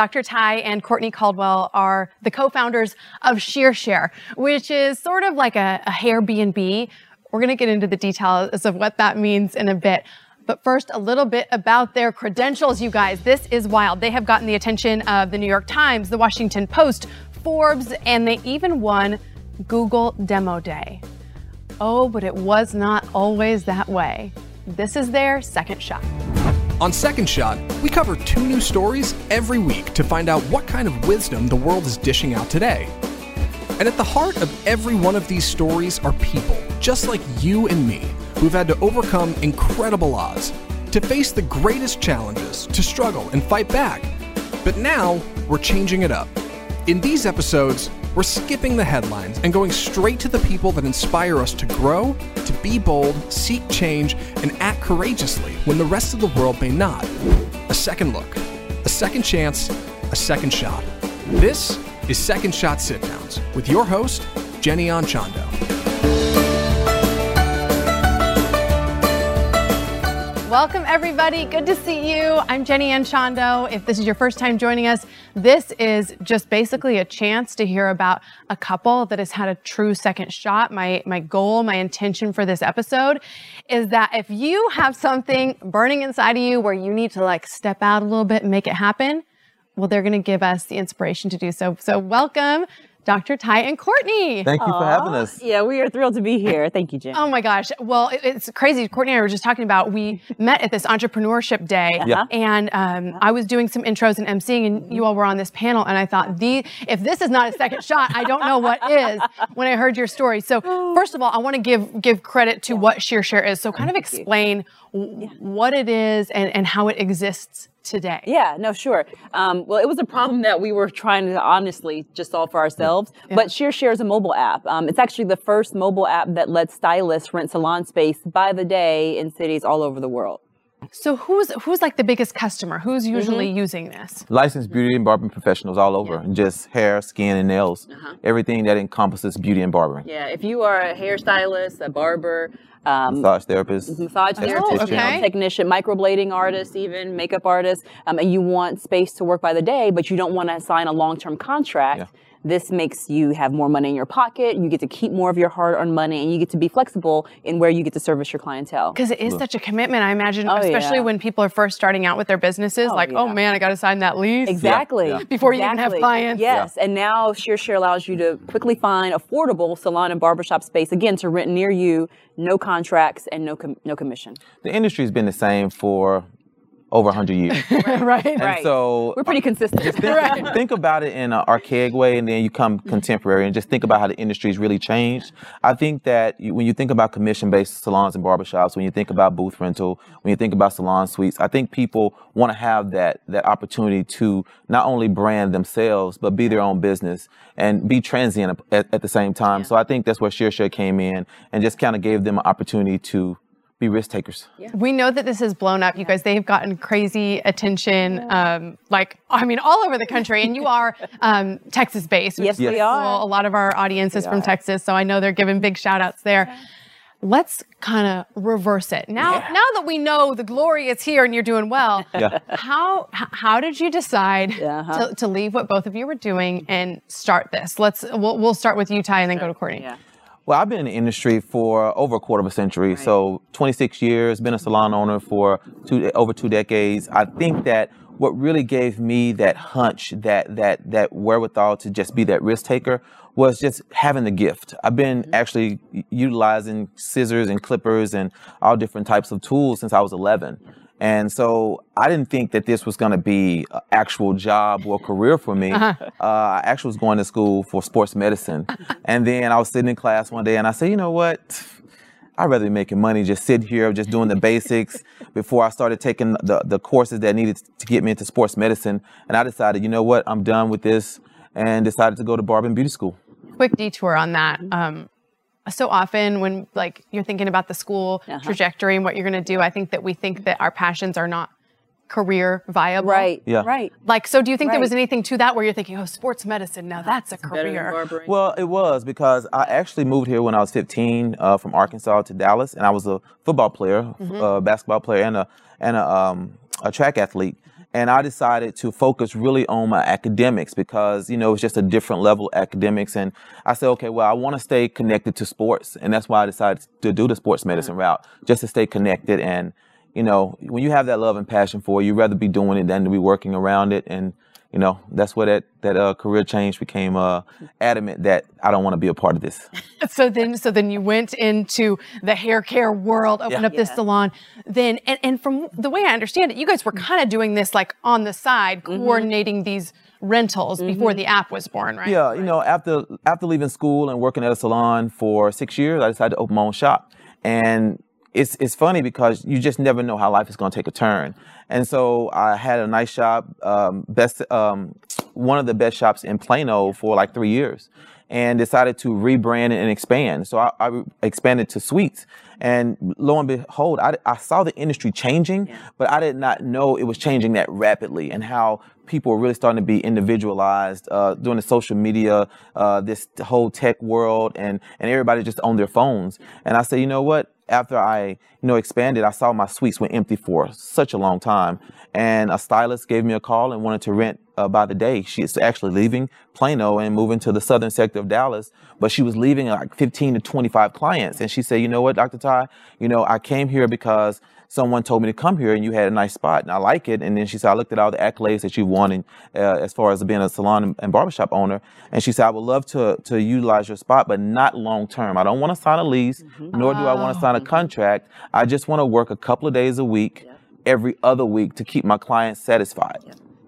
Dr. Ty and Courtney Caldwell are the co-founders of ShearShare, which is sort of like a, a hair. We're going to get into the details of what that means in a bit. But first, a little bit about their credentials, you guys. This is wild. They have gotten the attention of the New York Times, the Washington Post, Forbes, and they even won Google Demo Day. Oh, but it was not always that way. This is their second shot. On Second Shot, we cover two new stories every week to find out what kind of wisdom the world is dishing out today. And at the heart of every one of these stories are people, just like you and me, who've had to overcome incredible odds, to face the greatest challenges, to struggle and fight back. But now, we're changing it up. In these episodes, we're skipping the headlines and going straight to the people that inspire us to grow, to be bold, seek change, and act courageously when the rest of the world may not. A second look, a second chance, a second shot. This is Second Shot Sit Downs with your host, Jenny Anchondo. Welcome, everybody. Good to see you. I'm Jenny Anchondo. If this is your first time joining us, this is just basically a chance to hear about a couple that has had a true second shot. My, my goal, my intention for this episode is that if you have something burning inside of you where you need to like step out a little bit and make it happen, well, they're going to give us the inspiration to do so. So, welcome Dr. Ty and Courtney. Thank you for having us. Yeah, we are thrilled to be here. Thank you, Jen. Oh my gosh. Well, it, it's crazy. Courtney and I were just talking about we met at this entrepreneurship day, Yeah. and um, I was doing some intros and emceeing, and you all were on this panel, and I thought, the if this is not a second shot, I don't know what is. When I heard your story, so first of all, I want to give give credit to what ShearShare is. So kind of explain w- what it is and, and how it exists today. Yeah, no, sure. Um, well, it was a problem that we were trying to honestly just solve for ourselves. But ShearShare is a mobile app. Um, it's actually the first mobile app that lets stylists rent salon space by the day in cities all over the world. So who's who's like the biggest customer? Who's usually Mm-hmm. using this? Licensed beauty and barbering professionals all over, just hair, skin, and nails. Everything that encompasses beauty and barbering. Yeah, if you are a hairstylist, a barber, um, Massage therapist. massage therapist, okay. technician, microblading artist, even makeup artist, um, and you want space to work by the day, but you don't want to sign a long-term contract. Yeah. This makes you have more money in your pocket. You get to keep more of your hard-earned money, and you get to be flexible in where you get to service your clientele. Because it is such a commitment, I imagine, Oh, especially yeah. when people are first starting out with their businesses. Oh, like, oh man, I got to sign that lease. Exactly. Yeah. Before you even have clients. Yes, and now ShearShare allows you to quickly find affordable salon and barbershop space again to rent near you, no contracts and no com- no commission. The industry's been the same for over 100 years. right. And Right. so We're pretty uh, consistent. think, think about it in an archaic way and then you come mm-hmm. contemporary and just think about how the industry's really changed. I think that you, when you think about commission-based salons and barbershops, when you think about booth rental, when you think about salon suites, I think people want to have that that opportunity to not only brand themselves but be their own business and be transient at, at the same time. So I think that's where ShearShare came in and just kind of gave them an opportunity to be risk takers. We know that this has blown up. You guys, they've gotten crazy attention, um, like, I mean, all over the country. And you are um, Texas based. which Yes, we are. cool. A lot of our audience is from Texas. So I know they're giving big shout outs there. Let's kind of reverse it. Now, now that we know the glory is here and you're doing well, Yeah. how how did you decide Uh-huh. to, to leave what both of you were doing and start this? Let's we'll, we'll start with you, Ty, and then go to Courtney. Well, I've been in the industry for over a quarter of a century, so 26 years, been a salon owner for two, over two decades. I think that what really gave me that hunch, that that that wherewithal to just be that risk taker was just having the gift. I've been mm-hmm. actually utilizing scissors and clippers and all different types of tools since I was 11. And so I didn't think that this was going to be an actual job or career for me. uh I actually was going to school for sports medicine. and then I was sitting in class one day and I said, you know what? I'd rather be making money just sitting here, just doing the basics before I started taking the, the courses that needed to get me into sports medicine. And I decided, you know what? I'm done with this and decided to go to Barber and Beauty School. quick detour on that. Um, so often when like you're thinking about the school Uh-huh. trajectory and what you're going to do, I think that we think that our passions are not career viable. Right. Yeah. Right. Like, so do you think there was anything to that where you're thinking, oh, sports medicine, now that's a career? Well, it was because I actually moved here when I was 15 uh, from Arkansas to Dallas, and I was a football player, a basketball player, and a and a, um, a track athlete. And I decided to focus really on my academics because you know it's just a different level of academics. And I said, okay, well, I want to stay connected to sports, and that's why I decided to do the sports mm-hmm. medicine route, just to stay connected. And you know, when you have that love and passion for it, you'd rather be doing it than to be working around it. And you know, that's where that that uh, career change became uh, adamant that I don't want to be a part of this. so then, so then you went into the hair care world, opened Yeah. up this salon. Then, and, and from the way I understand it, you guys were kind of doing this like on the side, Mm-hmm. coordinating these rentals before the app was born, right? Yeah, you know, after after leaving school and working at a salon for six years, I decided to open my own shop. And it's it's funny because you just never know how life is going to take a turn. And so I had a nice shop, um, best um, one of the best shops in Plano for like three years, and decided to rebrand and expand. So I, I expanded to suites. And lo and behold, I, I saw the industry changing, but I did not know it was changing that rapidly and how people were really starting to be individualized uh, during the social media, uh, this whole tech world, and and everybody just on their phones. And I said, you know what? After I you know expanded, I saw my suites went empty for such a long time, and a stylist gave me a call and wanted to rent uh, by the day. She's actually leaving Plano and moving to the southern sector of Dallas, but she was leaving like 15 to 25 clients. And she said, you know what, Dr. Ty, you know, I came here because someone told me to come here and you had a nice spot and I like it. And then she said, I looked at all the accolades that you've won in, uh, as far as being a salon and, and barbershop owner. And she said, I would love to, to utilize your spot, but not long term. I don't want to sign a lease, nor do I want to sign a contract. I just want to work a couple of days a week, every other week to keep my clients satisfied.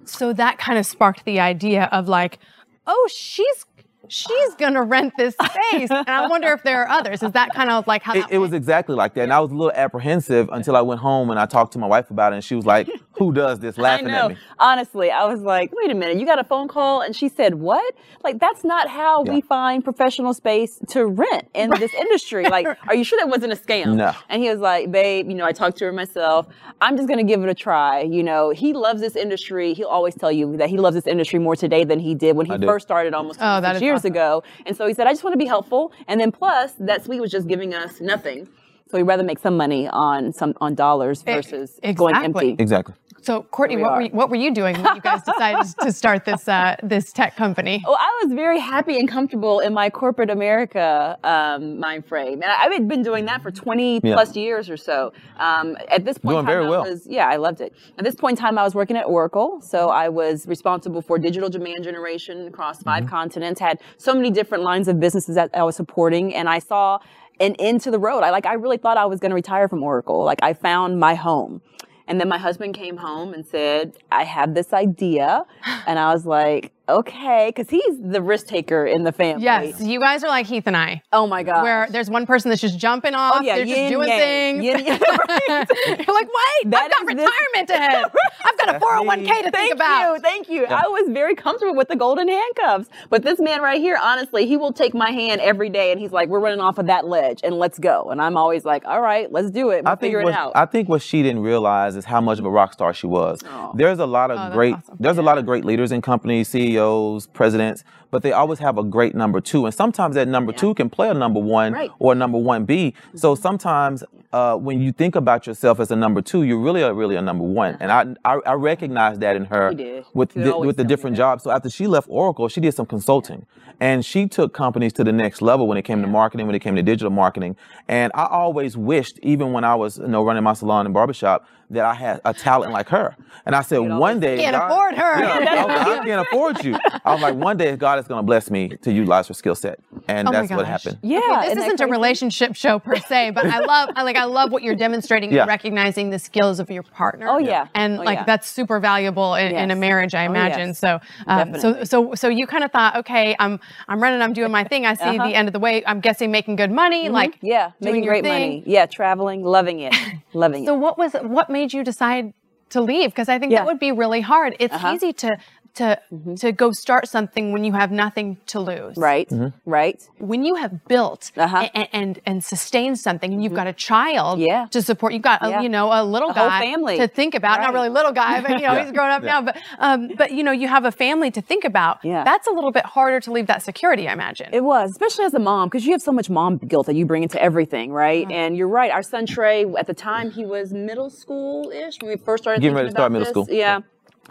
So that kind of sparked the idea of like, oh, she's she's gonna rent this space, and I wonder if there are others. Is that kind of like how It, it was exactly like that. And I was a little apprehensive until I went home and I talked to my wife about it. And she was like, Who does this? Laughing at me. Honestly, I was like, wait a minute, you got a phone call? And she said, what? Like, that's not how Yeah. we find professional space to rent in this industry. Like, are you sure that wasn't a scam? No. And he was like, babe, you know, I talked to her myself. I'm just going to give it a try. You know, he loves this industry. He'll always tell you that he loves this industry more today than he did when he I do. first started almost Oh, that 26 is years awesome. ago. And so he said, I just want to be helpful. And then plus, that suite was just giving us nothing. So we'd rather make some money on some on dollars versus going empty. Exactly. So, Courtney, we what were, you, what were you doing when you guys decided to start this uh, this tech company? Well, I was very happy and comfortable in my corporate America um, mind frame, and I- I've been doing that for 20 Yeah. plus years or so. Um, at this point, Doing time, very I well. was yeah, I loved it. At this point in time, I was working at Oracle, so I was responsible for digital demand generation across Mm-hmm. 5 continents. Had so many different lines of businesses that I was supporting, and I saw an end to the road. I like I really thought I was going to retire from Oracle. Like I found my home. And then my husband came home and said, I have this idea. And I was like, okay, because he's the risk taker in the family. Yes, you guys are like Heath and I, Oh my God. where there's one person that's just jumping oh, off, oh, yeah, they're just doing yang. things. Yin yang, right. You're like, wait, That I've got is this- retirement ahead. I've got a 401k to think Thank about. you, thank you. I was very comfortable with the golden handcuffs. But this man right here, honestly, he will take my hand every day and he's like, we're running off of that ledge and let's go. And I'm always like, all right, let's do it. We'll I figure what, it out. I think what she didn't realize is how much of a rock star she was. There's a lot of Oh, great awesome. there's a lot of great leaders in companies, CEOs, presidents, but they always have a great number two. And sometimes that number two can play a number one Right. or a number one B. So sometimes uh, when you think about yourself as a number two, you're really a really a number one. And I I, I recognize that in her with the, with the different jobs. So after she left Oracle, she did some consulting. And she took companies to the next level when it came to marketing, when it came to digital marketing. And I always wished, even when I was, you know, running my salon and barbershop, that I had a talent like her. And I said, one day, I Can't God- afford her. Yeah, I, was I can't afford you. I was like, one day God is going to bless me to utilize her skill set, and Oh that's what happened. yeah. this isn't a relationship show per se, but I love, I like, I love what you're demonstrating Yeah. and recognizing the skills of your partner. Oh, yeah. and Oh, like yeah. that's super valuable in, in a marriage, I Oh, imagine. yes. So, um, so, so, so you kind of thought, okay, I'm, I'm running, I'm doing my thing. I see Uh-huh. the end of the way. I'm guessing making good money, like Yeah, doing making great thing. money. Yeah, traveling, loving it, loving it. So what was what made you decide to leave? Because I think Yeah. that would be really hard. It's Uh-huh. easy to to to go start something when you have nothing to lose. Right, right. When you have built Uh-huh. and, and and sustained something, and you've got a child Yeah. to support, you've got Yeah. a, you know a little A guy family. to think about. Not Right. really little guy, but you know Yeah. he's grown up Yeah. now. But um, but you know you have a family to think about. Yeah. That's a little bit harder to leave that security, I imagine. It was, especially as a mom, because you have so much mom guilt that you bring into everything, right? Uh-huh. And you're right. Our son Trey, at the time, he was middle school ish when we first started Getting ready to start about middle this. school. Yeah.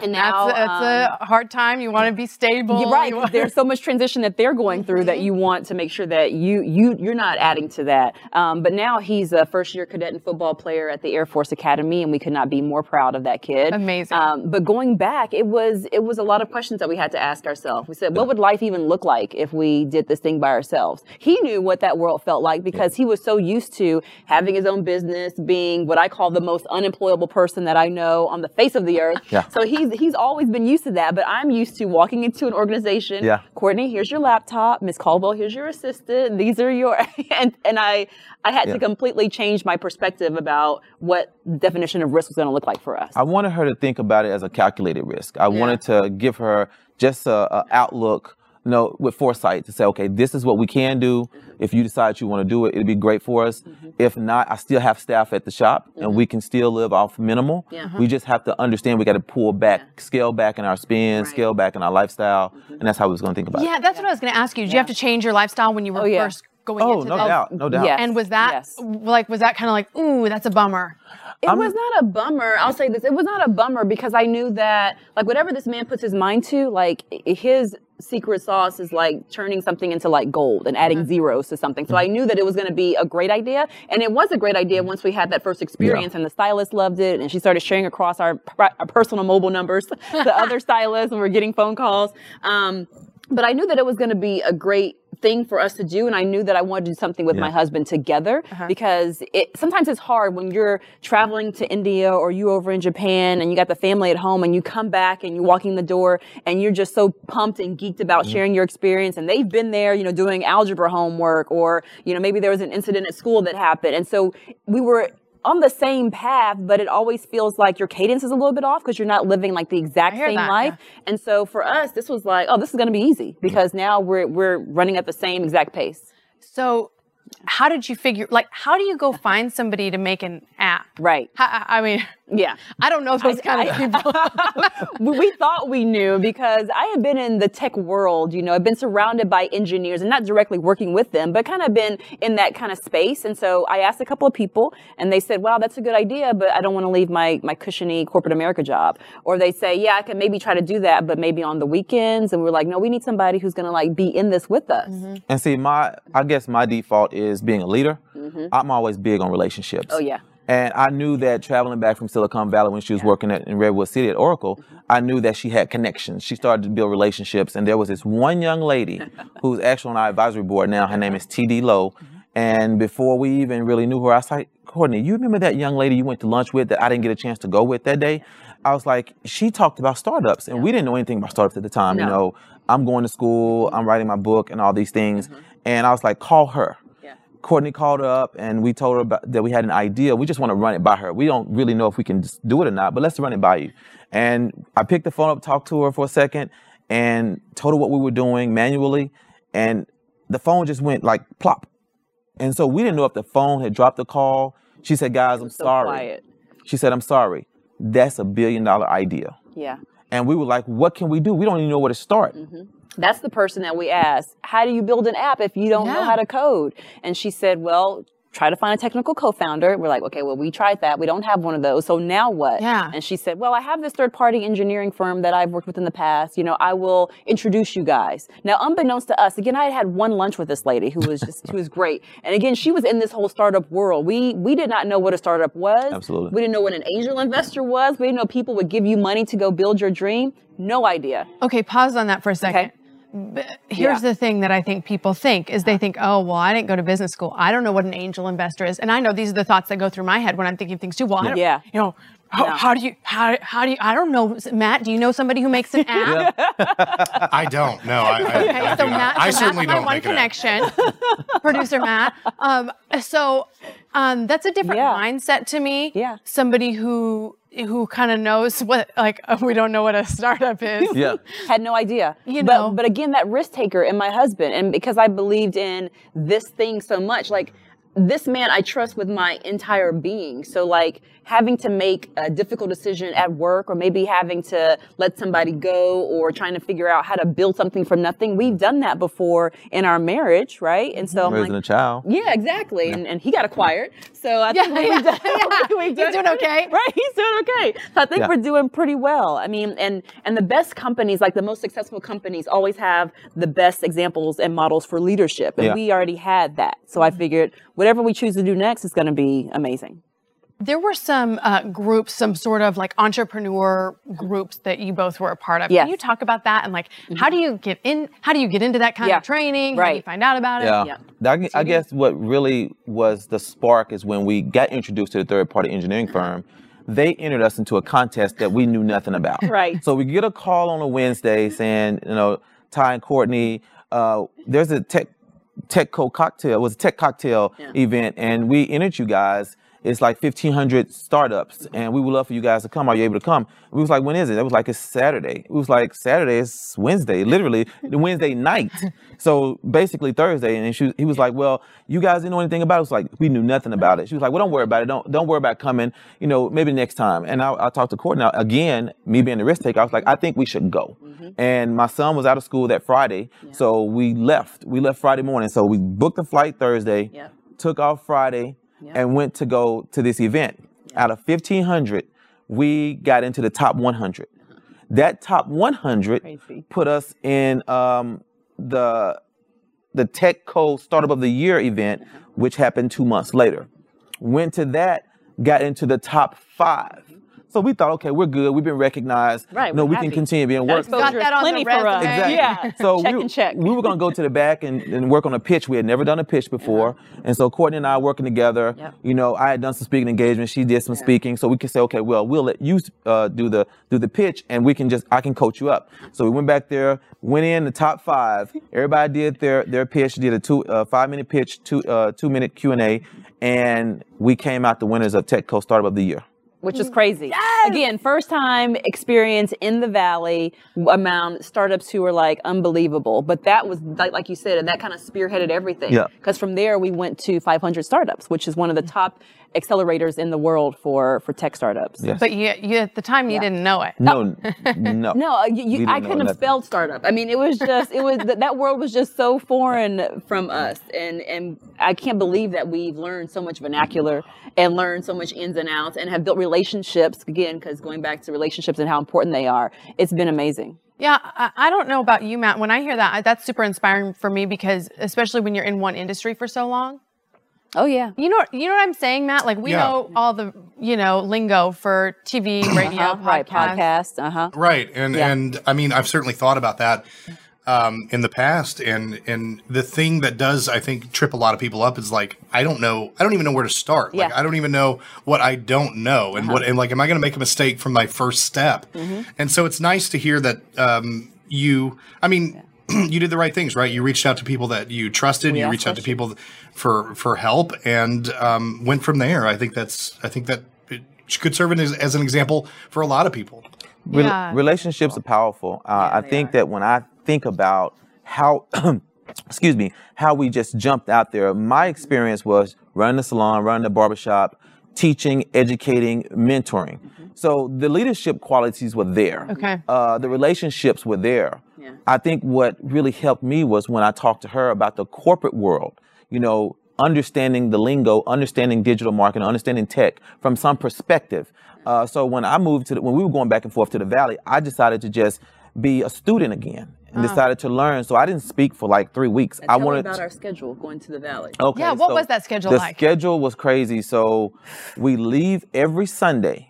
And now that's, that's a hard time. You want to be stable. Right. Want- There's so much transition that they're going through that you want to make sure that you you you're not adding to that. Um, but now he's a first year cadet and football player at the Air Force Academy, and we could not be more proud of that kid. Amazing. Um, but going back, it was it was a lot of questions that we had to ask ourselves. We said, what would life even look like if we did this thing by ourselves? He knew what that world felt like because he was so used to having his own business, being what I call the most unemployable person that I know on the face of the earth. Yeah. So he's he's always been used to that, but I'm used to walking into an organization. Yeah. Courtney, here's your laptop. Miss Caldwell, here's your assistant. These are your and and I I had Yeah. to completely change my perspective about what definition of risk was going to look like for us. I wanted her to think about it as a calculated risk. I wanted to give her just a, a outlook, you know, with foresight to say, okay, this is what we can do. Mm-hmm. If you decide you want to do it, it'd be great for us. Mm-hmm. If not, I still have staff at the shop, and we mm-hmm. can still live off minimal. Yeah. We just have to understand we got to pull back, scale back in our spend, Right. scale back in our lifestyle, mm-hmm. and that's how we was going to think about it. yeah, that's what I was going to ask you. Did you have to change your lifestyle when you were Oh, yeah. first going Oh, into no this? doubt, no doubt. Yes. And was that Yes. like was that kind of like ooh that's a bummer? It was not a bummer. I'll say this. It was not a bummer because I knew that, like, whatever this man puts his mind to, like, his secret sauce is like turning something into like gold and adding mm-hmm. zeros to something. So I mm-hmm. knew that it was going to be a great idea. And it was a great idea mm-hmm. once we had that first experience and the stylist loved it. And she started sharing across our, our personal mobile numbers to other stylists and we're getting phone calls. Um, but I knew that it was going to be a great thing for us to do and I knew that I wanted to do something with my husband together uh-huh. because it sometimes it's hard when you're traveling to India or you over in Japan and you got the family at home and you come back and you're walking the door and you're just so pumped and geeked about sharing your experience and they've been there you know doing algebra homework or you know maybe there was an incident at school that happened. And so we were on the same path, but it always feels like your cadence is a little bit off because you're not living like the exact same that, life. And so for us, this was like, oh, this is going to be easy because now we're we're running at the same exact pace. So how did you figure like how do you go find somebody to make an app? Right. I, I mean, Yeah. I don't know if those kind of people. we we thought we knew because I had been in the tech world, you know, I've been surrounded by engineers and not directly working with them, but kind of been in that kind of space. And so I asked a couple of people and they said, wow, that's a good idea, but I don't want to leave my, my cushiony corporate America job. Or they say, yeah, I can maybe try to do that, but maybe on the weekends. And we're like, no, we need somebody who's going to like be in this with us. And see, my I guess my default is being a leader. I'm always big on relationships. Mm-hmm. Oh, yeah. And I knew that traveling back from Silicon Valley when she was working at, in Redwood City at Oracle, Mm-hmm. I knew that she had connections. She started to build relationships. And there was this one young lady who's actually on our advisory board now. Her name is TD Lowe. Mm-hmm. And before we even really knew her, I was like, Courtney, you remember that young lady you went to lunch with that I didn't get a chance to go with that day? I was like, she talked about startups, and we didn't know anything about startups at the time. You know, I'm going to school, I'm writing my book, and all these things. And I was like, call her. Courtney called her up and we told her about, that we had an idea. We just want to run it by her. We don't really know if we can do it or not, but let's run it by you. And I picked the phone up, talked to her for a second, and told her what we were doing manually. And the phone just went like plop. And so we didn't know if the phone had dropped the call. She said, Guys, I'm So sorry. quiet. She said, I'm sorry. That's a billion dollar idea. Yeah. And we were like, What can we do? We don't even know where to start. Mm-hmm. That's the person that we asked, how do you build an app if you don't know how to code? And she said, well, try to find a technical co-founder. We're like, okay, well, we tried that. We don't have one of those. So now what? Yeah. And she said, well, I have this third party engineering firm that I've worked with in the past. You know, I will introduce you guys. Now, unbeknownst to us, again, I had had one lunch with this lady who was just, who was great. And again, she was in this whole startup world. We, we did not know what a startup was. Absolutely. We didn't know what an angel investor was. We didn't know people would give you money to go build your dream. No idea. Okay, pause on that for a second. Okay. B- Here's Yeah. the thing that I think people think is they think, oh, well, I didn't go to business school. I don't know what an angel investor is. And I know these are the thoughts that go through my head when I'm thinking things too. Well, I Yeah. you know, how, No. how do you, how, how do you, I don't know, Matt, do you know somebody who makes an app? I don't. No, I, I, Okay, I, so do not. Matt, I so certainly Matt's my don't one make connection, producer Matt. Um, so um, that's a different Yeah. mindset to me. Yeah. Somebody who who kind of knows what like we don't know what a startup is. Yeah. had no idea. You but, know. But again, that risk taker and my husband, and because I believed in this thing so much, like this man I trust with my entire being. So like having to make a difficult decision at work or maybe having to let somebody go or trying to figure out how to build something from nothing. We've done that before in our marriage, right? And so I'm Raising like, a child. yeah, exactly. And, and he got acquired. So I think Yeah, we've yeah, done, yeah. we've He's done- doing okay. Right, he's doing okay. So I think Yeah. we're doing pretty well. I mean, and and the best companies, like the most successful companies, always have the best examples and models for leadership. And Yeah. we already had that. So I figured whatever we choose to do next is going to be amazing. There were some uh, groups, some sort of like entrepreneur groups that you both were a part of. Yes. Mm-hmm. Can you talk about that and like how do you get in? How do you get into that kind Yeah. of training? How do you find out about it? Yeah. Yeah. I, I guess what really was the spark is when we got introduced to the third party engineering firm. They entered us into a contest that we knew nothing about. Right. So we get a call on a Wednesday saying, you know, Ty and Courtney, uh, there's a tech tech co cocktail. It was a tech cocktail Yeah. event, and we entered you guys. It's like 1,500 startups, and we would love for you guys to come. Are you able to come? We was like, when is it? It was like, it's Saturday. It was like, Saturday is Wednesday, literally the Wednesday night. So basically Thursday, and she, he was like, well, you guys didn't know anything about it. It was like, we knew nothing about it. She was like, well, don't worry about it. Don't don't worry about coming. You know, maybe next time. And I, I talked to Courtney. Now, again, me being the risk taker, I was like, I think we should go. Mm-hmm. And my son was out of school that Friday, so we left. We left Friday morning. So we booked the flight Thursday, Yeah. took off Friday, and went to go to this event. Out of 1,500, we got into the top 100. That top 100 Crazy. put us in um, the the TechCo Startup of the Year event, which happened two months later. Went to that, got into the top five. So we thought, okay, we're good. We've been recognized. Right, No, we're we can continue being That worked. exposure that is on the plenty for us. resume. Exactly. Yeah. So check we, and check. we were going to go to the back and, and work on a pitch. We had never done a pitch before. And so Courtney and I working together, Yep. you know, I had done some speaking engagements. She did some speaking. So we could say, okay, well, we'll let you uh, do the do the pitch and we can just, I can coach you up. So we went back there, went in the top five. Everybody did their, their pitch, did a two, uh, five minute pitch, two, uh, two minute Q&A. And we came out the winners of Tech Co Startup of the Year. Which is mm. crazy. Yes! Again, first time experience in the valley amount startups who were like unbelievable. But that was like, like you said, and that kind of spearheaded everything. Yeah. Because from there we went to 500 startups, which is one of the mm. top accelerators in the world for for tech startups. Yes. But you, you at the time you didn't know it. No, no. No, uh, you, you, I couldn't have spelled startup. I mean, it was just, it was that that world was just so foreign from us, and and I can't believe that we've learned so much vernacular and learned so much ins and outs, and have built relationships again. Because going back to relationships and how important they are, it's been amazing. Yeah, I, I don't know about you, Matt. When I hear that, that's super inspiring for me because, especially when you're in one industry for so long. Oh yeah, You know, you know what I'm saying, Matt. Like we Yeah. know all the, you know, lingo for TV, radio, Uh-huh, right, podcast. podcast. Uh huh. Right, and Yeah. and I mean, I've certainly thought about that um, in the past, and and the thing that does I think trip a lot of people up is like I don't know, I don't even know where to start. Like Yeah. Uh-huh. I don't even know what I don't know, and what and like, am I going to make a mistake from my first step? Mm-hmm. And so it's nice to hear that um, you, I mean. You did the right things, right? You reached out to people that you trusted. you asked reached out to people for for help, and um, went from there. I think that's. I think that it could serve as, as an example for a lot of people. Rel- Yeah. relationships are powerful. Uh, I think that when I think about how, excuse me, how we just jumped out there, my experience was running the salon, running the barbershop, teaching, educating, mentoring. So the leadership qualities were there. Okay. Uh, the relationships were there. Yeah. I think what really helped me was when I talked to her about the corporate world, you know, understanding the lingo, understanding digital marketing, understanding tech from some perspective. Uh, so when I moved to the, when we were going back and forth to the valley, I decided to just be a student again and decided to learn. So I didn't speak for like three weeks. I wanted about to- our schedule going to the valley. Okay. Yeah, what so was that schedule the like? The schedule was crazy. So we leave every Sunday,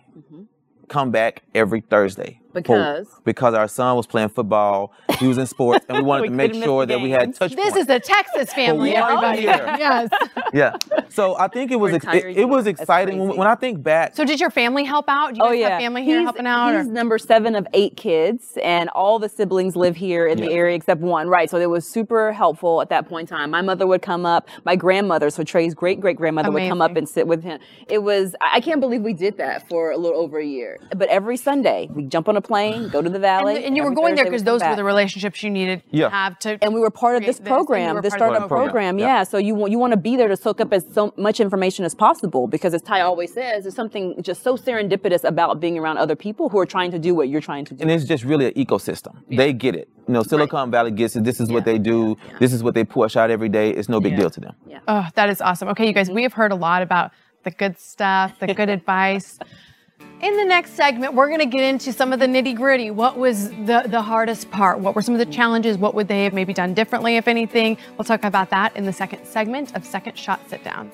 come back every Thursday. For- Because? because our son was playing football, he was in sports, and we wanted We to make sure that we had games. touch This points. is the Texas family, one everybody. yes. yeah. So I think it was ex- it, it was exciting when, when I think back. So did your family help out? Do you Oh guys yeah, have family here he's, helping out? He's or- number seven of eight kids, and all the siblings live here in the area except one. Right, so it was super helpful at that point in time. My mother would come up, my grandmother, so Trey's great great grandmother would come up and sit with him. It was I I can't believe we did that for a little over a year. But every Sunday we jump on a plane, go to the valley. And, and you were going there Thursday we because come those were the relationships you needed Yeah. to have to. and we were part of this this, and you program, were this part of the startup program. program. Yeah. Yeah. So you want you want to be there to soak up as so much information as possible because, as Ty always says, there's something just so serendipitous about being around other people who are trying to do what you're trying to do. and it's just really an ecosystem. They get it. You know, Silicon Valley gets it. This is what they do. This is what they push out every day. It's no big deal to them. Yeah. Oh, that is awesome. Okay, you guys, we have heard a lot about the good stuff, the good advice. In the next segment, we're going to get into some of the nitty gritty. What was the, the hardest part? What were some of the challenges? What would they have maybe done differently, if anything? We'll talk about that in the second segment of Second Shot Sit Downs.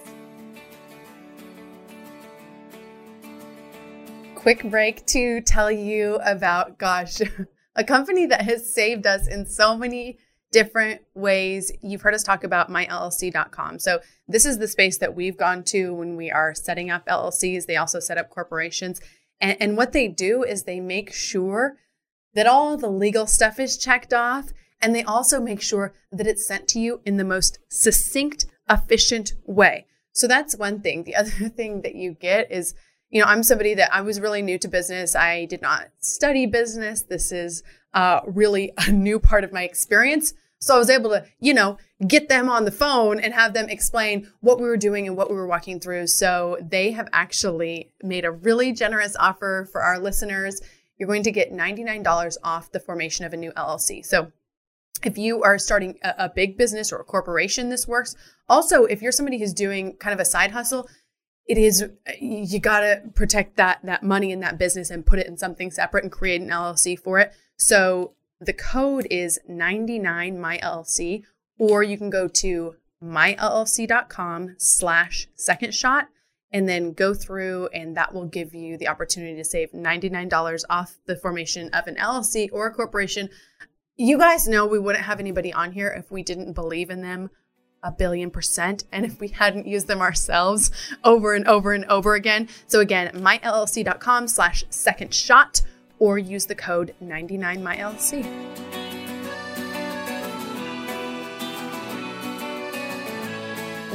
quick break to tell you about, gosh, a company that has saved us in so many different ways. You've heard us talk about myllc.com. So, this is the space that we've gone to when we are setting up LLCs. They also set up corporations. And, and what they do is they make sure that all the legal stuff is checked off. And they also make sure that it's sent to you in the most succinct, efficient way. So that's one thing. The other thing that you get is, you know, I'm somebody that I was really new to business. I did not study business. This is uh, really a new part of my experience. So I was able to, you know, get them on the phone and have them explain what we were doing and what we were walking through. So they have actually made a really generous offer for our listeners. You're going to get $99 off the formation of a new LLC. So if you are starting a, a big business or a corporation, this works. Also, if you're somebody who's doing kind of a side hustle, it is you got to protect that that money in that business and put it in something separate and create an LLC for it. So the code is 99myllc or you can go to myllc.com slash second shot and then go through and that will give you the opportunity to save $99 off the formation of an LLC or a corporation. You guys know we wouldn't have anybody on here if we didn't believe in them a billion percent and if we hadn't used them ourselves over and over and over again. So again, myllc.com slash second shot or use the code 99myllc.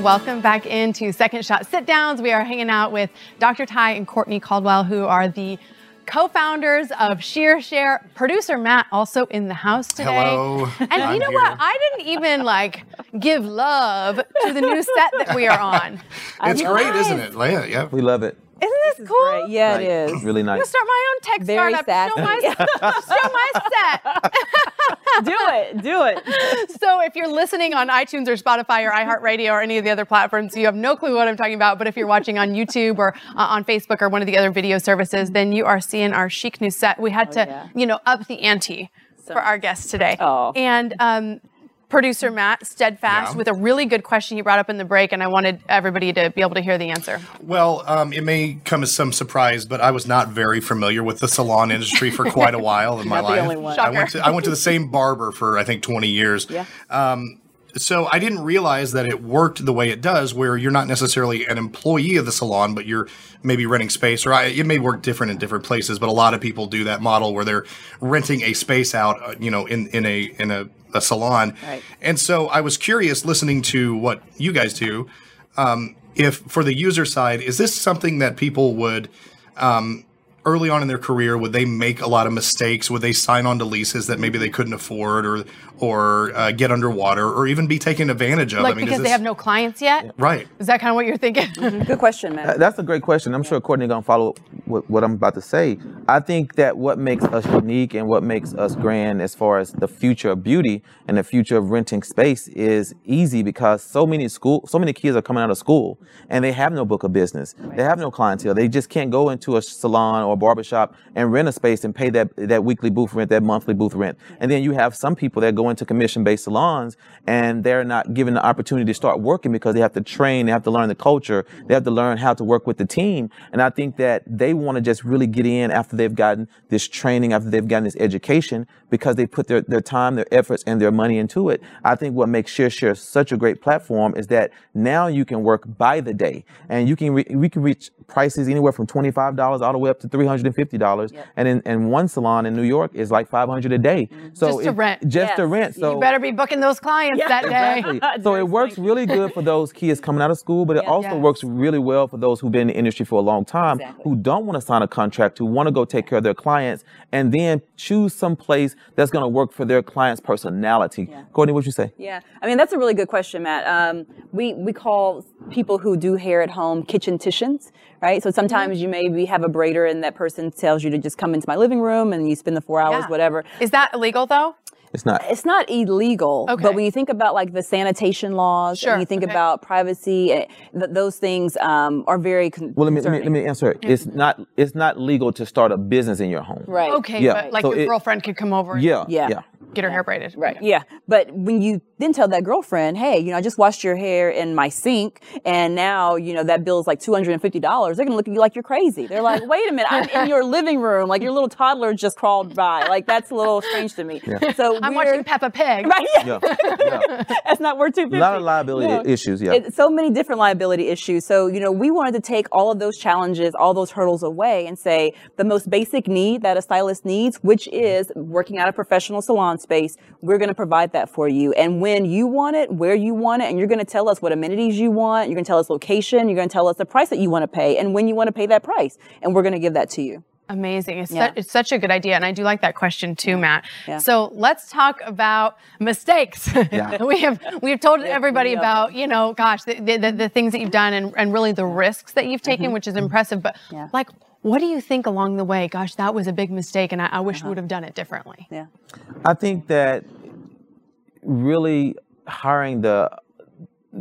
Welcome back into Second Shot Sit Downs. We are hanging out with Dr. Ty and Courtney Caldwell, who are the co-founders of ShearShare. Producer Matt also in the house today. Hello. And I'm you know here. what? I didn't even like give love to the new set that we are on. It's great, guys, isn't it? Yeah, yeah. We love it. Isn't this cool? Great. Yeah, Nice. it is. Really nice. I'm gonna start my own tech Very startup. Show my, show my set. do it. Do it. so if you're listening on iTunes or Spotify or iHeartRadio or any of the other platforms, you have no clue what I'm talking about. But if you're watching on YouTube or uh, on Facebook or one of the other video services, then you are seeing our chic new set. We had to, yeah. you know, up the ante for our guests today. Oh. And um, producer Matt, steadfast, Yeah. with a really good question you brought up in the break, and I wanted everybody to be able to hear the answer. Well, um, it may come as some surprise, but I was not very familiar with the salon industry for quite a while in my Not the life. only one. I went to I went to the same barber for I think 20 years. Yeah. Um, so I didn't realize that it worked the way it does, where you're not necessarily an employee of the salon, but you're maybe renting space, or I, it may work different in different places. But a lot of people do that model where they're renting a space out, uh, you know, in in a in a, a salon. Right. And so I was curious, listening to what you guys do, um, if for the user side, is this something that people would um, early on in their career would they make a lot of mistakes? Would they sign on to leases that maybe they couldn't afford, or or uh, get underwater, or even be taken advantage of? Like I mean, is because they have no clients yet. right. Is that kind of what you're thinking? Good question, Uh, man. That's a great question. I'm sure Courtney gonna follow what, what I'm about to say. I think that what makes us unique and what makes us grand as far as the future of beauty and the future of renting space is easy because so many school, so many kids are coming out of school and they have no book of business. They have no clientele. They just can't go into a salon or a barbershop and rent a space and pay that that weekly booth rent, that monthly booth rent. And then you have some people that go into commission-based salons and they're not given the opportunity to start working because they have to train, they have to learn the culture, they have to learn how to work with the team. And I think that they want to just really get in after they've gotten this training, after they've gotten this education, because they put their, their time, their efforts, and their money into it. I think what makes ShearShare such a great platform is that now you can work by the day and you can re- we can reach prices anywhere from $25 all the way up to $300 three hundred and fifty dollars, and in and one salon in New York is like five hundred a day. Mm-hmm. So Just to rent. just to rent. So you better be booking those clients that day. Exactly. So it works really good for those kids coming out of school, but it also Yes. works really well for those who've been in the industry for a long time Exactly. who don't want to sign a contract, who want to go take care of their clients and then choose some place that's going to work for their client's personality. Courtney, what would you say? Yeah, I mean that's a really good question, Matt. Um, we we call people who do hair at home kitchen ticians, right? So sometimes you maybe have a braider and that person tells you to just come into my living room and you spend the four hours, Yeah. whatever. Is that illegal though? It's not. It's not illegal, Okay. but when you think about like the sanitation laws Sure, and you think okay. about privacy, eh, th- those things um, are very con- Well, let me, let me let me answer. it. It's not it's not legal to start a business in your home. Right. Okay, Yeah, but like so your it- girlfriend could come over Yeah. Yeah. Yeah. Get her hair braided. Right. Yeah. But when you then tell that girlfriend, hey, you know, I just washed your hair in my sink and now, you know, that bill's like $250, they're going to look at you like you're crazy. They're like, wait a minute, I'm in your living room. Like your little toddler just crawled by. Like that's a little strange to me. So I'm watching Peppa Pig. Right. Yeah. Yeah. yeah. That's not worth 250 A lot of liability No. issues. Yeah. It, so many different liability issues. So, you know, we wanted to take all of those challenges, all those hurdles away and say the most basic need that a stylist needs, which mm-hmm. is working at a professional salon space, we're going to provide that for you. And when you want it, where you want it, and you're going to tell us what amenities you want, you're going to tell us location, you're going to tell us the price that you want to pay and when you want to pay that price. And we're going to give that to you. Amazing. It's, Yeah. su- it's such a good idea. And I do like that question too, Matt. Yeah. So let's talk about mistakes. Yeah. we have, we've told everybody plenty about, you know, gosh, the, the, the, the things that you've done and, and really the risks that you've taken, mm-hmm. which is mm-hmm. impressive. But Yeah. like, what do you think along the way? Gosh, that was a big mistake and I, I wish we uh-huh. would have done it differently. Yeah. I think that really hiring the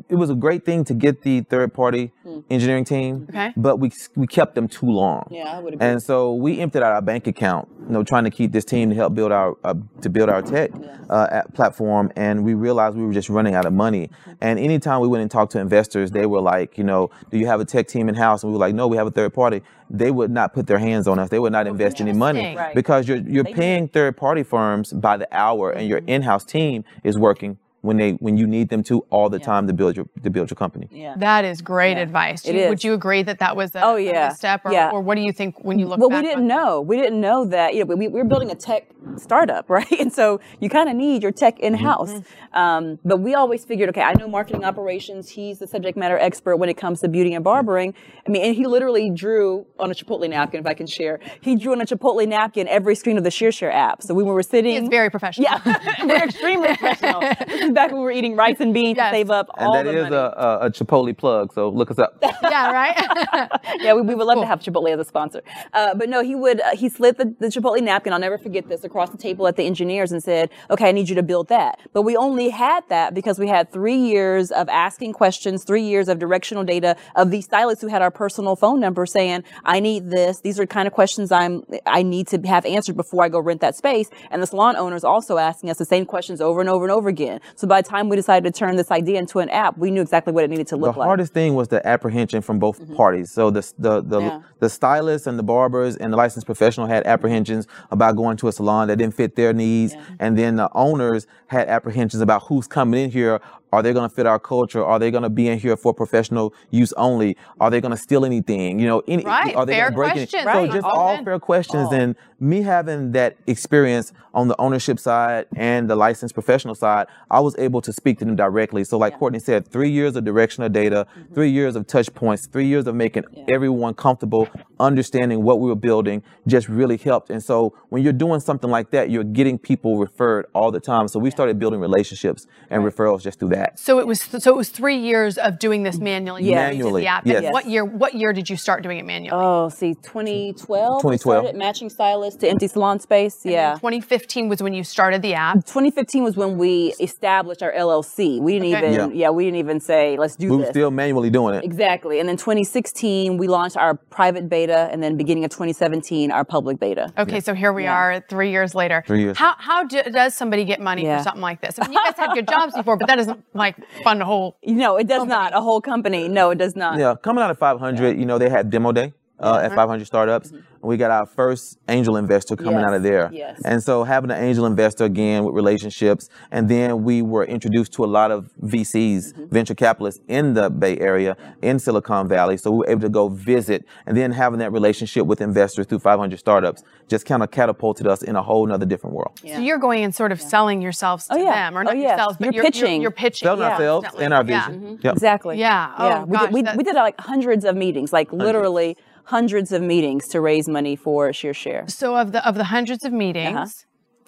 it was a great thing to get the third party engineering team, Okay. but we we kept them too long. Yeah, would agree. And so we emptied out our bank account, you know, trying to keep this team to help build our uh, to build our tech uh, app platform, and we realized we were just running out of money. And anytime we went and talked to investors, they were like, you know, do you have a tech team in house? And we were like, no, we have a third party. They would not put their hands on us. They would not invest any money Right. because you're you're paying third party firms by the hour, and your in-house team is working when they when you need them to all the time to build your to build your company. Yeah. That is great advice. It You- Would you agree that that was a, Oh, a yeah. step? Or, Yeah. or what do you think when you look well, back we didn't on- know. We didn't know that. You know, we, we were building a tech startup, right? And so you kind of need your tech in house. Mm-hmm. Um, but we always figured, okay, I know marketing operations. He's the subject matter expert when it comes to beauty and barbering. I mean, and he literally drew on a Chipotle napkin, if I can share. He drew on a Chipotle napkin every screen of the ShearShare app. So when we were sitting, It's very professional. yeah, we're extremely professional. This is back when we were eating rice and beans Yes. to save up And all that the is money. a, a, a Chipotle plug, so look us up. yeah, right? yeah, we, we would love to have Chipotle as a sponsor. Uh, but no, he would, uh, he slid the, the Chipotle napkin, I'll never forget this, across the table at the engineers and said, okay, I need you to build that. But we only had that because we had three years of asking questions, three years of directional data of these stylists who had our personal phone number saying, I need this. These are kind of questions I'm, I need to have answered before I go rent that space. And the salon owners also asking us the same questions over and over and over again. So by the time we decided to turn this idea into an app, we knew exactly what it needed to look like. The hardest thing was the apprehension from both mm-hmm. parties. So the the the, Yeah. the stylists and the barbers and the licensed professional had apprehensions about going to a salon that didn't fit their needs, and then the owners had apprehensions about who's coming in here. Are they going to fit our culture? Are they going to be in here for professional use only? Are they going to steal anything? You know, any, Right, are they fair gonna break questions. So Right. just All all fair questions, All. and me having that experience on the ownership side and the licensed professional side, I was able to speak to them directly. So, like Courtney said, three years of directional data, Mm-hmm. three years of touch points, three years of making everyone comfortable, understanding what we were building, just really helped. And so, when you're doing something like that, you're getting people referred all the time. So, we started building relationships and referrals just through that. So it was so it was three years of doing this manually. Yeah. You Manually, The app. yes. What year? What year did you start doing it manually? Oh, see, 2012. 2012. Started matching stylist to empty salon space. Yeah. 2015 was when you started the app. 2015 was when we established our LLC. We didn't Okay. even, Yeah. yeah. we didn't even say, let's do We were still manually doing it. exactly. And then 2016, we launched our private beta, and then beginning of 2017, our public beta. Okay, so here we are, three years later. Three years. How how do, does somebody get money Yeah. for something like this? I mean, you guys had good jobs before, but that doesn't like fund a whole. No, it does not. A whole company. No, it does not. Yeah, coming out of 500, you know, they had demo day. Uh, at 500 Startups. And we got our first angel investor coming Yes, out of there. yes. And so having an angel investor again with relationships, and then we were introduced to a lot of VCs, Mm-hmm. venture capitalists in the Bay Area, in Silicon Valley. So we were able to go visit, and then having that relationship with investors through 500 Startups just kind of catapulted us in a whole nother different world. So you're going and sort of selling yourselves to Oh, yeah. them, or Oh, not yeah. yourselves, but You're you're, pitching. You're, pitching. Selling yeah, ourselves definitely. and our Yeah. vision. Yep. Exactly. Yeah. Oh, yeah. we, did, we, that- we did like hundreds of meetings, like literally hundreds of meetings to raise money for ShearShare. So of the of the hundreds of meetings, Uh-huh.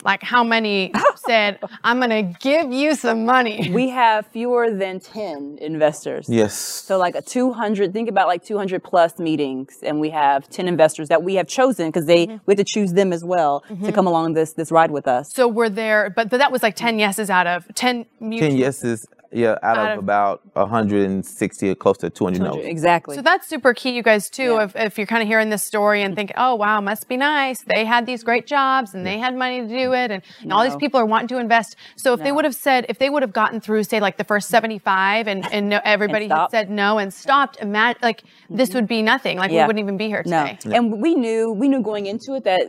like how many said, "I'm going to give you some money"? We have fewer than 10 investors. Yes. So like a 200, think about like 200 plus meetings, and we have 10 investors that we have chosen because they Mm-hmm. we have to choose them as well to come along this this ride with us. So we're there, but, but that was like ten yeses out of ten. Mutual. 10 yeses, yeah, out, Out of, of- about 160 or close to 200 no's. Exactly. So that's super key, you guys, too. Yeah. If, if you're kind of hearing this story and thinking, oh, wow, must be nice. They had these great jobs and they had money to do mm. it. And, and all these people are wanting to invest. So if they would have said, if they would have gotten through, say, like the first 75 and, and no, everybody had said no and stopped, imagine, like this mm-hmm. would be nothing. Like we wouldn't even be here No, today. and we knew we knew going into it that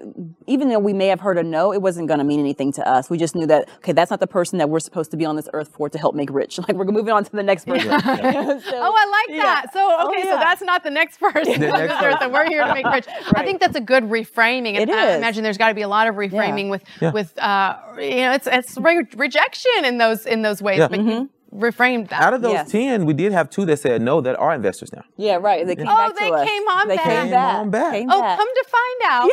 even though we may have heard a no, it wasn't going to mean anything to us. We just knew that okay, that's not the person that we're supposed to be on this earth for to help make rich. Like we're moving on to the next person. So- Oh, I like Yeah. that. So, Oh, okay, so that's not the next person. The next this earth that we're here to make rich. I think that's a good reframing. And It I is. imagine there's got to be a lot of reframing with, Yeah. with, uh, you know, it's it's re- rejection in those in those ways. Yeah. But you reframed that. Out of those Yes. 10, we did have two that said no that are investors now. Yeah, right. They came Oh, back to they us. came on they back. Came Came back. on back. Came oh, back. come to find out.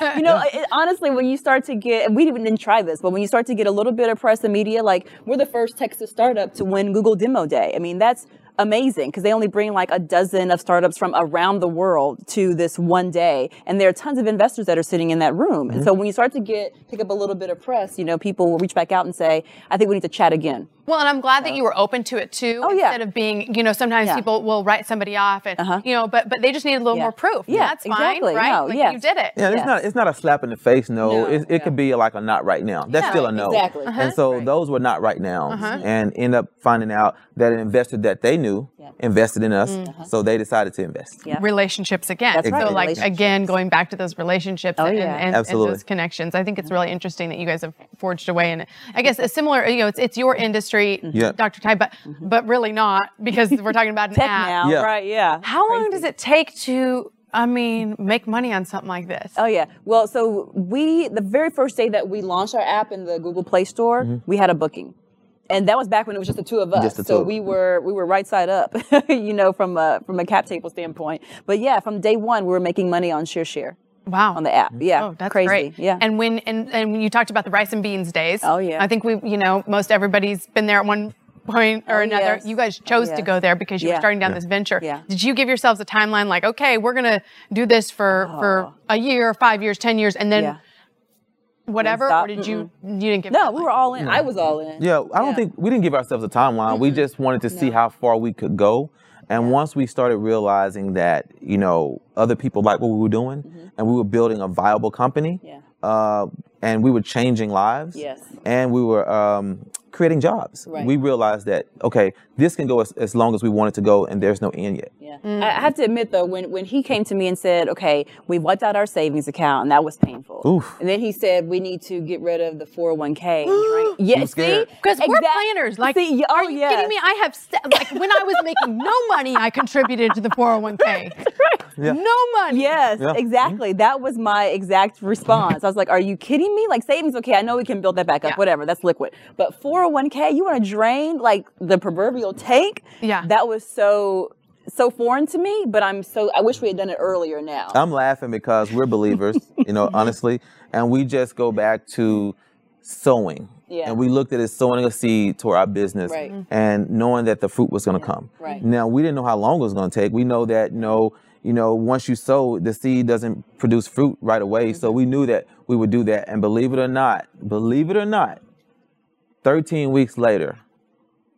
Yeah. you know, it, honestly, when you start to get, and we didn't, didn't try this, but when you start to get a little bit of press and media, like we're the first Texas startup to win Google Demo Day. I mean, that's amazing because they only bring like a dozen of startups from around the world to this one day, and there are tons of investors that are sitting in that room. And mm-hmm. so when you start to get pick up a little bit of press, you know, people will reach back out and say, "I think we need to chat again." Well, and I'm glad that you were open to it too. Oh, yeah. Instead of being, you know, sometimes Yeah. people will write somebody off, and Uh-huh. you know, but but they just needed a little Yeah. more proof. Yeah, that's exactly. fine, right? No, like yes. you did it. Yeah, Yes. it's not it's not a slap in the face. No, No, it, it could be like a not right now. That's Yeah, still a no. exactly. Uh-huh. And so Right. those were not right now, uh-huh. and end up finding out that an investor that they knew Yeah. invested in us, mm-hmm. so they decided to invest. Yeah. relationships again. That's right, So like again, going back to those relationships Oh, and, yeah. and, and Absolutely. those connections. I think it's really interesting that you guys have forged away. And I guess a similar, you know, it's it's your industry, mm-hmm. Yeah. Dr. Ty, but mm-hmm. but really not because we're talking about an Tech app. now, Yeah. right? Yeah. How long does it take to, I mean, make money on something like this? Oh yeah. Well, so we the very first day that we launched our app in the Google Play Store, we had a booking. And that was back when it was just the two of us. Just the two so of we were we were right side up, you know, from a from a cap table standpoint. But yeah, from day one we were making money on ShearShare Wow. on the app. Yeah. Oh, that's crazy. great. Yeah. And when and, and when you talked about the rice and beans days. Oh, yeah. I think we, you know, most everybody's been there at one point or Oh, another. yes. You guys chose oh, to Yes. go there because you were starting down this venture. Yeah. Did you give yourselves a timeline like, okay, we're gonna do this for for oh. a year, five years, ten years, and then Oh. yeah. Whatever? Or did you you didn't give? No, we were all in. I was all in. Yeah, I don't Yeah. think we didn't give ourselves a timeline. We just wanted to see how far we could go. And once we started realizing that, you know, other people liked what we were doing and we were building a viable company, Yeah. uh, and we were changing lives, Yes. and we were um, creating jobs, Right. we realized that, okay, this can go as, as long as we want it to go, and there's no end yet. Yeah. I I have to admit though, when, when he came to me and said, okay, we wiped out our savings account and that was painful. Oof. And then he said, we need to get rid of the 401k. and drain- yeah, see? scared. Because we're planners. Like, See, yeah, oh, are oh, you yes. kidding me? I have se- like when I was making no money, I contributed to the 401k. Yeah. No money. Yes, Yeah. exactly. Mm-hmm. That was my exact response. I was like, "Are you kidding me? Like savings, okay, I know we can build that back up, Yeah. whatever, that's liquid. But 401k, you want to drain like the proverbial tank? Yeah. That was so so foreign to me, but I'm so I wish we had done it earlier now. I'm laughing because we're believers, you know, honestly, and we just go back to sowing. Yeah. And we looked at it sowing a seed to our business Right. And knowing that the fruit was going to come. right. Now, we didn't know how long it was going to take. We know that, you know, you know, once you sow, the seed doesn't produce fruit right away. So Mm-hmm. we knew that we would do that. And believe it or not, believe it or not, 13 weeks later,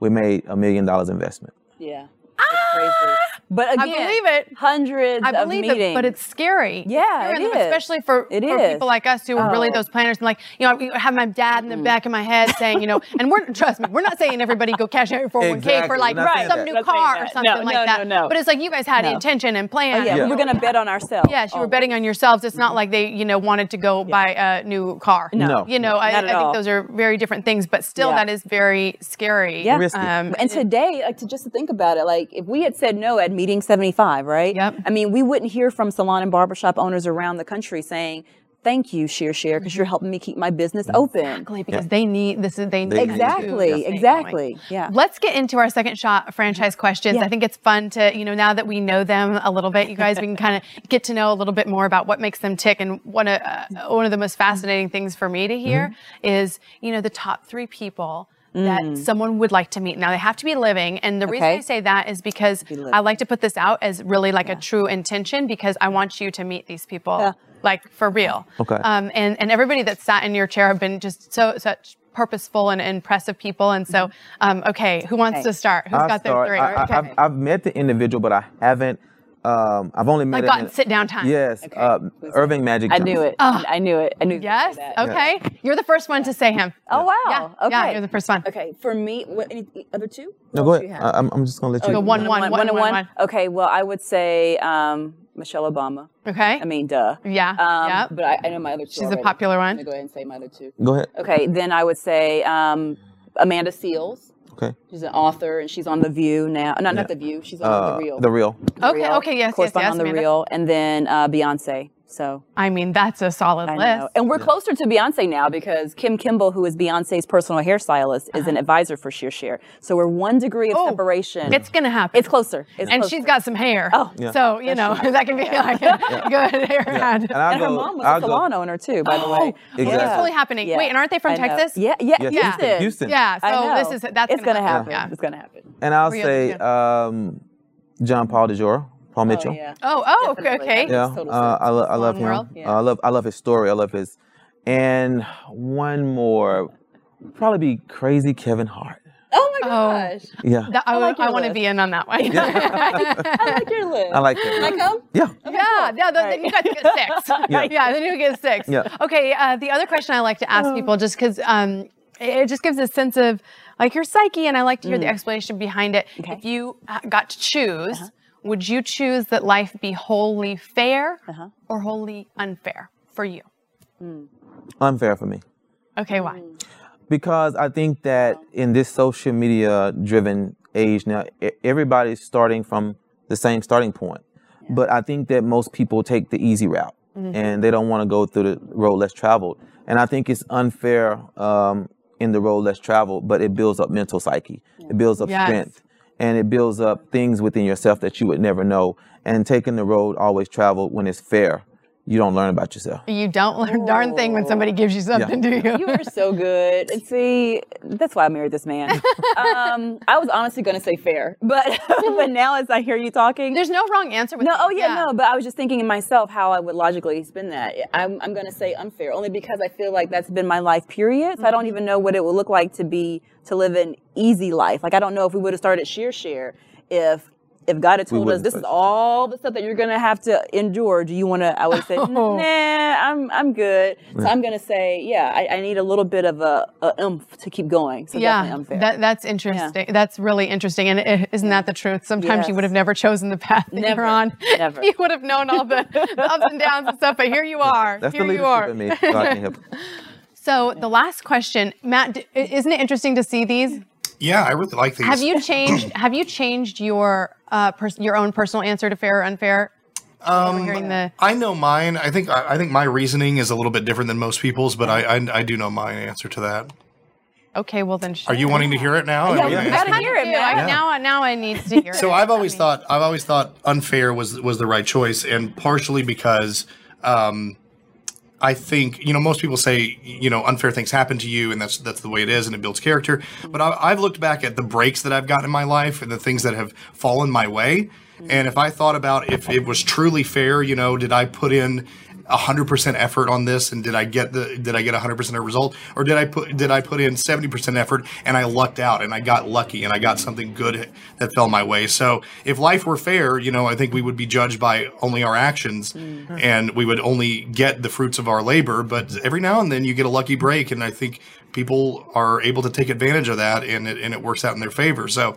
we made a million dollars investment. Yeah. Crazy. But again, I believe it. Hundreds I of believe meetings. it, but it's scary. Yeah, It's it and is. especially for, It for is. people like us who are really Oh. those planners. And like, you know, I have my dad in the back of my head saying, you know, and we're trust me, we're not saying everybody go cash out your 401k for like We're not saying some that. new Not saying car or something No, like no, that. no, no. But it's like you guys had No. intention and plan. Oh, yeah, Yeah. we were gonna bet on ourselves. Yes, you were betting on yourselves. It's not like they, you know, wanted to go buy a new car. No. You know, I, I think those are very different things, but still that is very scary. Yeah. Risky. Um, And today, like to just think about it, like if we had said no at meeting 75, right? Yep. I mean, we wouldn't hear from salon and barbershop owners around the country saying, "Thank you, ShearShare, because you're helping me keep my business open." Exactly, because they need this is they, They need need to Exactly, stay exactly. Yeah. Let's get into our second shot franchise questions. Yeah. I think it's fun to, you know, now that we know them a little bit, you guys, we can kind of get to know a little bit more about what makes them tick. And one of uh, one of the most fascinating things for me to hear Mm-hmm. is, you know, the top three people. That someone would like to meet. Now they have to be living, and the reason Mm. I say that is because. I like to put this out as really like a true intention because I want you to meet these people, Yeah. like for real. Okay. Um, and and everybody that sat in your chair have been just so such purposeful and impressive people. And so, um, okay, who wants Okay. to start? Who's I'll got their start. three? I, okay. have I've met the individual, but I haven't. Um, I've only met like him gotten sit down time. Yes, uh, Earvin Magic. I knew Johnson. it. I knew it. I knew. you were Yes. Okay. You're the first one to say him. Oh wow. Yeah. Okay. Yeah. You're the first one. Okay. For me, what, any other two? No, What go ahead. you have? I, I'm, I'm just gonna let you. Go one, one, One, one, one, and one, one. one. Okay. Well, I would say um, Michelle Obama. Okay. I mean, duh. Yeah, Um, yep. But I, I know my other two. She's a popular one. I'm go ahead and say my other two. Go ahead. Okay. Then I would say um, Amanda Seales. Okay. She's an author and she's on The View now. No, not The View. She's on Uh, The Real. The real. The Okay, Real. okay, yes, yes, Correspondent yes, on The Amanda. Real. And then uh, Beyonce. So I mean, that's a solid I list. know. And we're closer to Beyonce now because Kim Kimble, who is Beyonce's personal hairstylist, is an advisor for ShearShare. So we're one degree of Uh-huh. Oh, separation. It's gonna happen. It's closer. It's and closer. she's got some hair. Oh. Yeah. So, you know, that can be like a good hair ad. And, I'll her mom was I'll a go- salon owner too, by the way. Oh, Exactly. It's totally happening. Yeah. Wait, and aren't they from I know. Texas? Yeah, yeah, Yes, Yeah. Houston. Houston. Yeah. So this is that's it's gonna happen. Yeah. It's gonna happen. And I'll Who are you say um, John Paul DeJoria, Paul Mitchell. Oh, yeah. Oh, oh, okay, okay. Yeah, uh. I, lo- I love Long him. Yeah. Uh, I love I love his story. I love his, and one more, probably be crazy Kevin Hart. Oh my Oh. gosh. Yeah, That, I, like your want to be in on that one. I like your list. I like that. Can I come? Yeah, Yeah, yeah, then, then you guys get six. Yeah. yeah. then you get six. Yeah. Okay, uh, the other question I like to ask people, just because um, it it just gives a sense of like your psyche, and I like to hear the explanation behind it. Okay. If you uh, got to choose, would you choose that life be wholly fair uh-huh. or wholly unfair for you? Mm. unfair for me Okay, why? Mm. because I think that in this social media driven age now, e- everybody's starting from the same starting point. But I think that most people take the easy route mm-hmm. and they don't want to go through the road less traveled. And I think it's unfair um, in the road less traveled, but it builds up mental psyche. It builds up Yes. strength and it builds up things within yourself that you would never know. And taking the road always traveled when it's fair, you don't learn about yourself. You don't learn a darn thing when somebody gives you something, do you? You are so good. And see, that's why I married this man. um, I was honestly going to say fair, but but now as I hear you talking, There's no wrong answer with no, oh yeah, no. But I was just thinking in myself how I would logically spin that. I'm I'm going to say unfair only because I feel like that's been my life period. So I don't even know what it would look like to be to live an easy life. Like I don't know if we would have started ShearShare if. If God had told us this is start all the stuff that you're gonna have to endure, do you want to? I would say, Oh. nah, I'm I'm good. So I'm gonna say, yeah, I, I need a little bit of a, a oomph to keep going. So definitely yeah, unfair. that, that's interesting. That's really interesting. And is isn't that the truth? Sometimes you would have never chosen the path that Never. you're on. Never. you would have known all the, the ups and downs and stuff, but here you are. That's here the you are. leadership in me. God can help. So the last question, Matt, d- isn't it interesting to see these? Yeah, I really like these. Have you changed? have you changed your uh, pers- your own personal answer to fair or unfair? Um, the I know mine. I think I I think my reasoning is a little bit different than most people's, but I I, I do know my answer to that. okay, well then. Are you wanting to hear it now? Yeah, Are you gonna gotta hear it, I, man. Now, now I need to hear. It. So it. I've always thought I've always thought unfair was was the right choice, and partially because um, I think you know most people say you know unfair things happen to you, and that's that's the way it is, and it builds character. But I, I've looked back at the breaks that I've gotten in my life and the things that have fallen my way, and if I thought about if it was truly fair, you know, did I put in hundred percent effort on this, and did I get the did I get hundred percent of result, or did I put did I put in seventy percent effort and I lucked out and I got lucky and I got something good that fell my way. So if life were fair, you know, I think we would be judged by only our actions, mm-hmm. and we would only get the fruits of our labor. But every now and then you get a lucky break, and I think people are able to take advantage of that, and it and it works out in their favor. So.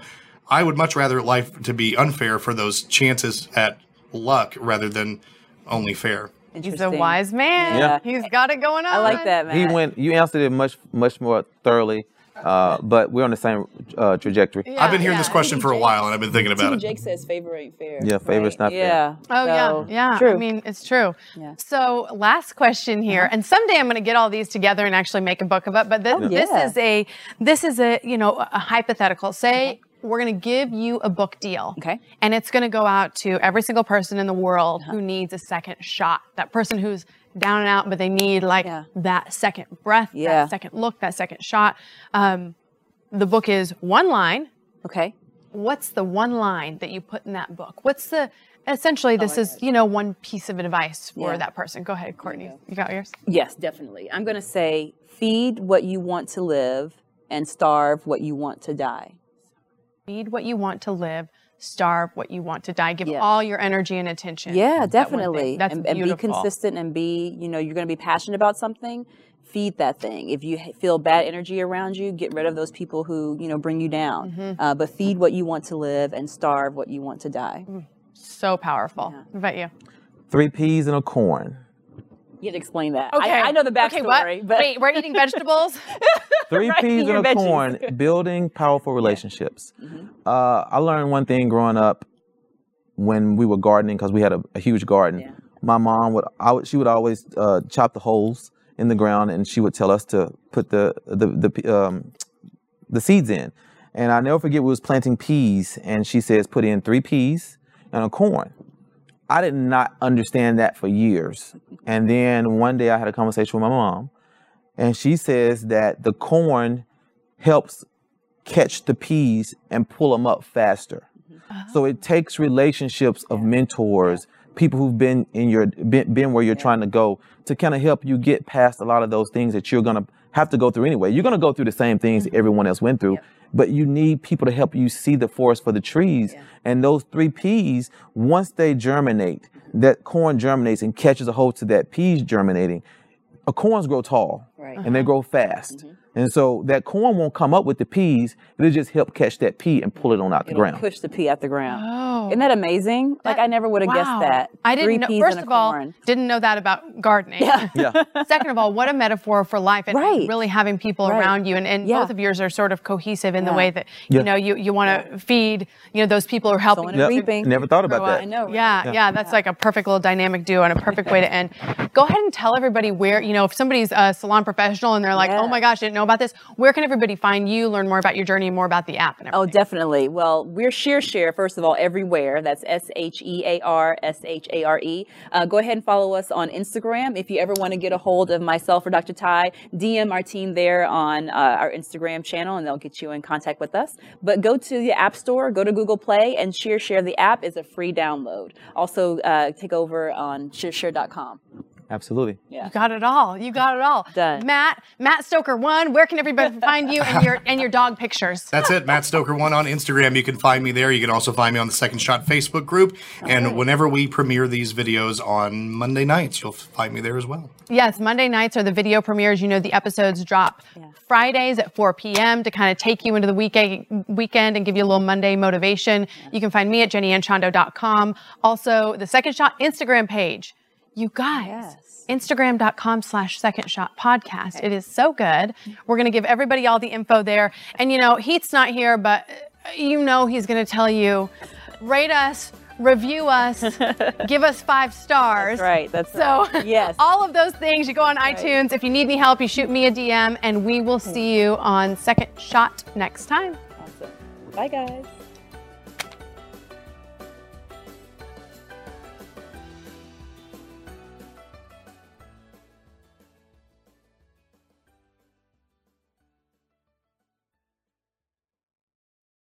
I would much rather life to be unfair for those chances at luck rather than only fair. He's a wise man. Yeah. He's got it going on. I like that, man. He went. You answered it much, much more thoroughly. Uh, but we're on the same uh, trajectory. Yeah, I've been hearing yeah. this question for a while, and I've been thinking about it. Jake says favor ain't fair. Yeah, favor's right. not fair. Yeah. Oh so, yeah, yeah. True. I mean, it's true. Yeah. So last question here, uh-huh. and someday I'm going to get all these together and actually make a book of it. But this, oh, this is a this is a you know a hypothetical. Say we're going to give you a book deal. Okay. And it's going to go out to every single person in the world uh-huh. who needs a second shot. That person who's down and out, but they need like yeah. that second breath, yeah. that second look, that second shot. Um, the book is one line. Okay. What's the one line that you put in that book? What's the essentially oh, this is you know one piece of advice for yeah. that person go ahead courtney you got yours yes definitely i'm going to say feed what you want to live and starve what you want to die Feed what you want to live, starve what you want to die. Give yes. all your energy and attention. Yeah, definitely. That's and, and be consistent and be, you know, you're going to be passionate about something. Feed that thing. If you feel bad energy around you, get rid of those people who, you know, bring you down. Mm-hmm. Uh, but feed what you want to live and starve what you want to die. Mm, so powerful. Yeah. What about you? Three peas and a corn. You had to explain that. Okay. I, I know the backstory. Okay, but wait, we're eating vegetables. Three right, peas and a corn, building powerful relationships. Yeah. Mm-hmm. Uh, I learned one thing growing up when we were gardening because we had a, a huge garden. Yeah. My mom would, I would, she would always uh, chop the holes in the ground, and she would tell us to put the the the um, the seeds in. And I never forget we was planting peas, and she says put in three peas and a corn. I did not understand that for years. And then one day I had a conversation with my mom, and she says that the corn helps catch the peas and pull them up faster. Mm-hmm. So it takes relationships of mentors, people who've been in your been, been where you're yeah. trying to go to kind of help you get past a lot of those things that you're going to have to go through anyway. You're going to go through the same things mm-hmm. everyone else went through. But you need people to help you see the forest for the trees. Yeah. And those three peas, once they germinate, that corn germinates and catches a hold to that peas germinating. A corns grow tall right. and they grow fast. Mm-hmm. And so that corn won't come up with the peas. It'll just help catch that pea and pull it on out It'll the ground. Push the pea out the ground. Oh. Isn't that amazing? That, like I never would have wow. guessed that. I didn't know. First of all, corn. didn't know that about gardening. Yeah. yeah. Second of all, what a metaphor for life and right. really having people right. around you. And, and yeah. both of yours are sort of cohesive in yeah. the way that you know you, you want to feed you know those people who are helping. Yep. Reaping. Never thought about that. I know. Yeah, yeah, That's like a perfect little dynamic duo and a perfect way to end. Go ahead and tell everybody where you know if somebody's a salon professional and they're like, oh my gosh, I didn't know about this. Where can everybody find you, learn more about your journey, more about the app? And oh, definitely. Well, we're ShearShare, first of all, everywhere. That's S H E A R S H A R E. Uh, go ahead and follow us on Instagram. If you ever want to get a hold of myself or Dr. Ty, DM our team there on uh, our Instagram channel and they'll get you in contact with us. But go to the App Store, go to Google Play, and ShearShare the app is a free download. Also, uh, take over on shearshare.com. Absolutely. Yeah. You got it all. You got it all. Done. Matt, Matt Stoker one. Where can everybody find you and your and your dog pictures? That's it. Matt Stoker one on Instagram. You can find me there. You can also find me on the Second Shot Facebook group. Okay. And whenever we premiere these videos on Monday nights, you'll find me there as well. Yes, Monday nights are the video premieres. You know, the episodes drop yeah. Fridays at 4 p.m. to kind of take you into the weekend weekend and give you a little Monday motivation. Yeah. You can find me at jennyanchondo.com. Also, the Second Shot Instagram page you guys, yes. Instagram.com slash second shot podcast. Okay. It is so good. We're going to give everybody all the info there. And you know, Heath's not here, but uh, you know he's going to tell you rate us, review us, give us five stars. That's right. That's so. Right. Yes. all of those things. You go on iTunes. If you need any help, you shoot me a DM, and we will see you on Second Shot next time. Awesome. Bye, guys.